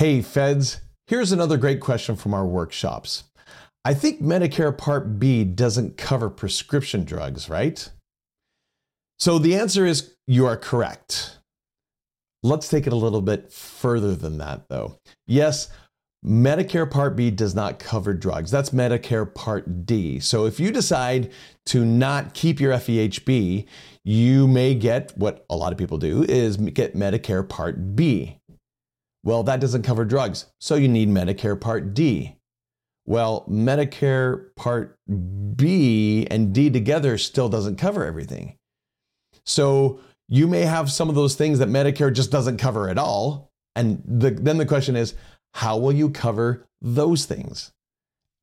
Hey, feds, here's another great question from our workshops. I think Medicare Part B doesn't cover prescription drugs, right? So the answer is you are correct. Let's take it a little bit further than that, though. Yes, Medicare Part B does not cover drugs. That's Medicare Part D. So if you decide to not keep your FEHB, you may get what a lot of people do is get Medicare Part B. Well, that doesn't cover drugs, so you need Medicare Part D. Well, Medicare Part B and D together still doesn't cover everything. So you may have some of those things that Medicare just doesn't cover at all. And the, then the question is, how will you cover those things?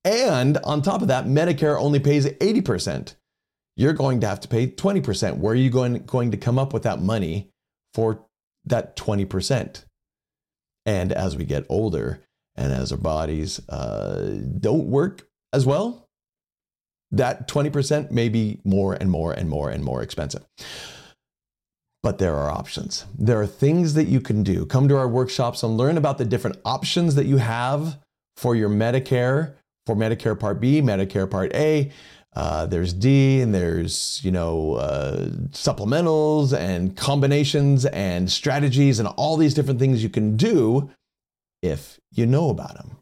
And on top of that, Medicare only pays 80%. You're going to have to pay 20%. Where are you going, going to come up with that money for that 20%? And as we get older and as our bodies uh, don't work as well, that 20% may be more and more and more and more expensive. But there are options. There are things that you can do. Come to our workshops and learn about the different options that you have for your Medicare, for Medicare Part B, Medicare Part A. Uh, there's D and there's you know uh, supplementals and combinations and strategies and all these different things you can do if you know about them.